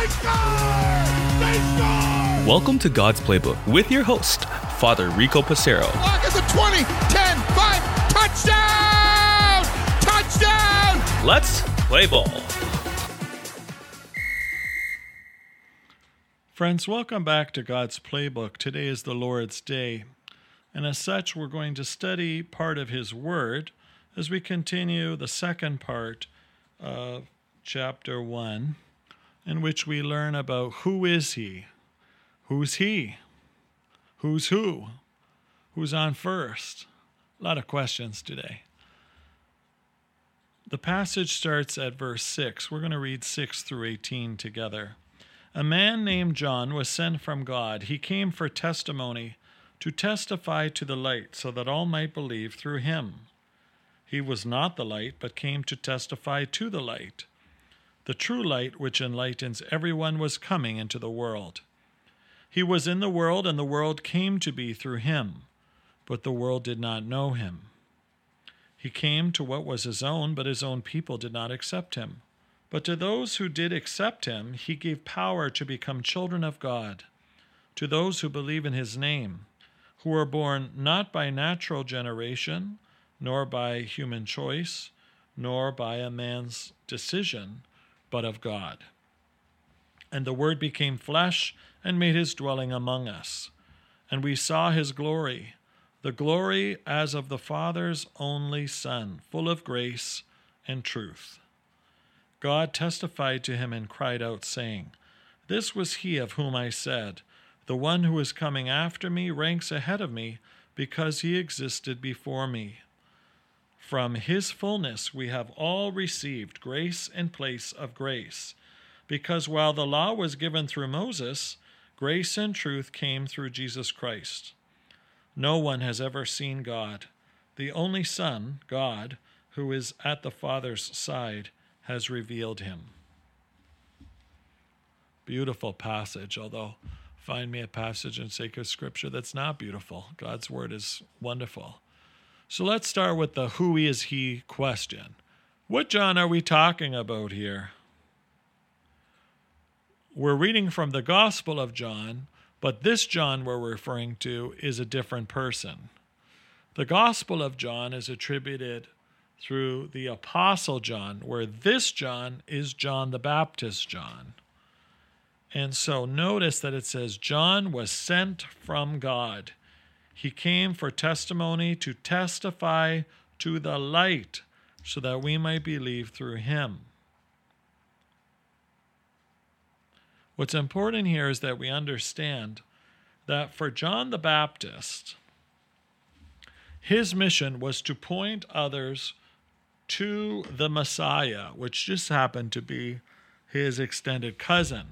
They score! They score! Welcome to God's Playbook with your host, Father Rico Passero. Lock at the 20, 10, 5, touchdown! Touchdown! Let's play ball. Friends, welcome back to God's Playbook. Today is the Lord's Day, and as such, we're going to study part of His Word as we continue the second part of chapter 1, in which we learn about who is He, who's He, who's who, who's on first. A lot of questions today. The passage starts at verse 6. We're going to read 6 through 18 together. A man named John was sent from God. He came for testimony, to testify to the light, so that all might believe through him. He was not the light, but came to testify to the light. The true light, which enlightens everyone, was coming into the world. He was in the world, and the world came to be through him, but the world did not know him. He came to what was his own, but his own people did not accept him. But to those who did accept him, he gave power to become children of God, to those who believe in his name, who were born not by natural generation, nor by human choice, nor by a man's decision, but of God. And the Word became flesh and made his dwelling among us. And we saw his glory, the glory as of the Father's only Son, full of grace and truth. God testified to him and cried out, saying, This was he of whom I said, The one who is coming after me ranks ahead of me, because he existed before me. From his fullness we have all received grace in place of grace, because while the law was given through Moses, grace and truth came through Jesus Christ. No one has ever seen God. The only Son, God, who is at the Father's side, has revealed him. Beautiful passage, although find me a passage in sacred scripture that's not beautiful. God's word is wonderful. So let's start with the who is he question. What John are we talking about here? We're reading from the Gospel of John, but this John we're referring to is a different person. The Gospel of John is attributed through the Apostle John, where this John is John the Baptist John. And so notice that it says, John was sent from God. He came for testimony to testify to the light, so that we might believe through him. What's important here is that we understand that for John the Baptist, his mission was to point others to the Messiah, which just happened to be his extended cousin.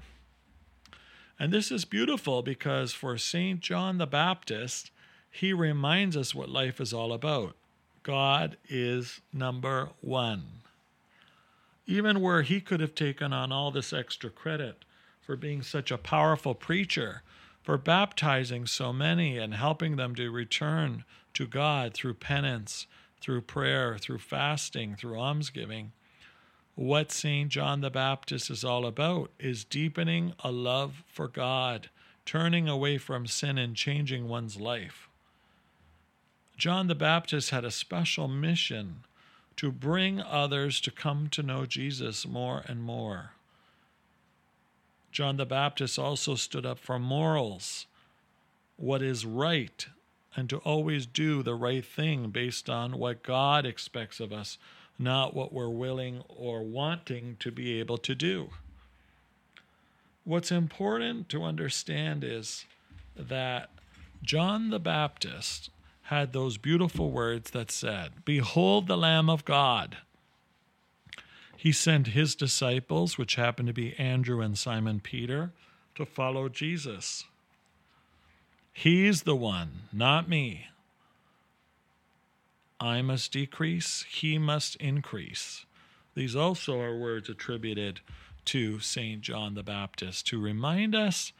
And this is beautiful because for St. John the Baptist, he reminds us what life is all about. God is number one. Even where he could have taken on all this extra credit for being such a powerful preacher, for baptizing so many and helping them to return to God through penance, through prayer, through fasting, through almsgiving. What St. John the Baptist is all about is deepening a love for God, turning away from sin and changing one's life. John the Baptist had a special mission to bring others to come to know Jesus more and more. John the Baptist also stood up for morals, what is right, and to always do the right thing based on what God expects of us, not what we're willing or wanting to be able to do. What's important to understand is that John the Baptist had those beautiful words that said, Behold the Lamb of God. He sent his disciples, which happened to be Andrew and Simon Peter, to follow Jesus. He's the one, not me. I must decrease, he must increase. These also are words attributed to St. John the Baptist to remind us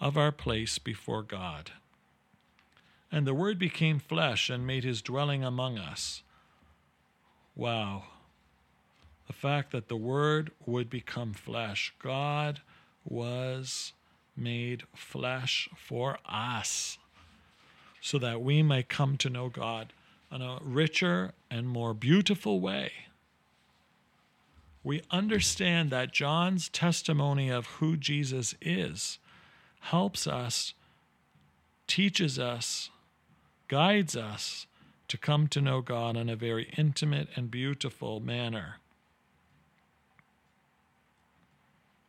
of our place before God. And the Word became flesh and made his dwelling among us. Wow. The fact that the Word would become flesh, God was made flesh for us so that we might come to know God in a richer and more beautiful way. We understand that John's testimony of who Jesus is helps us, teaches us, guides us to come to know God in a very intimate and beautiful manner.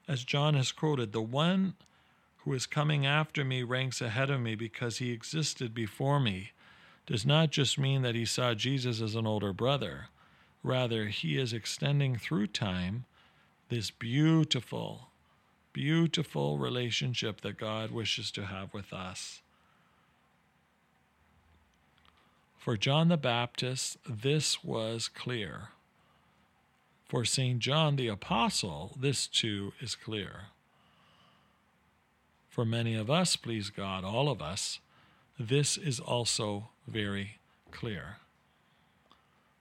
As John has quoted, the one who is coming after me ranks ahead of me because he existed before me does not just mean that he saw Jesus as an older brother. Rather, he is extending through time this beautiful, beautiful relationship that God wishes to have with us. For John the Baptist, this was clear. For St. John the Apostle, this too is clear. For many of us, please God, all of us, this is also very clear.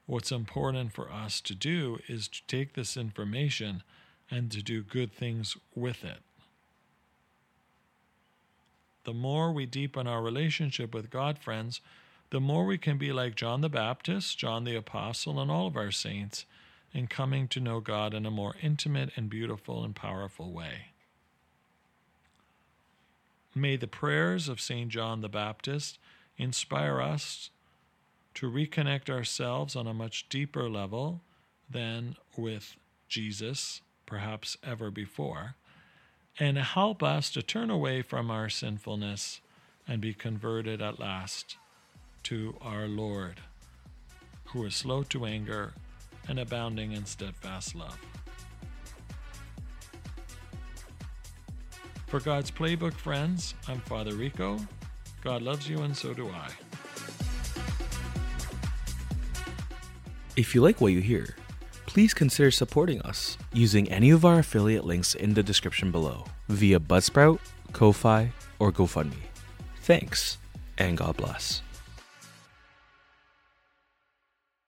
What's important for us to do is to take this information and to do good things with it. The more we deepen our relationship with God, friends, the more we can be like John the Baptist, John the Apostle, and all of our saints in coming to know God in a more intimate and beautiful and powerful way. May the prayers of St. John the Baptist inspire us to reconnect ourselves on a much deeper level than with Jesus, perhaps ever before, and help us to turn away from our sinfulness and be converted at last to our Lord, who is slow to anger and abounding in steadfast love. For God's Playbook friends, I'm Father Rico. God loves you, and so do I. If you like what you hear, please consider supporting us using any of our affiliate links in the description below via Buzzsprout, Ko-Fi, or GoFundMe. Thanks, and God bless.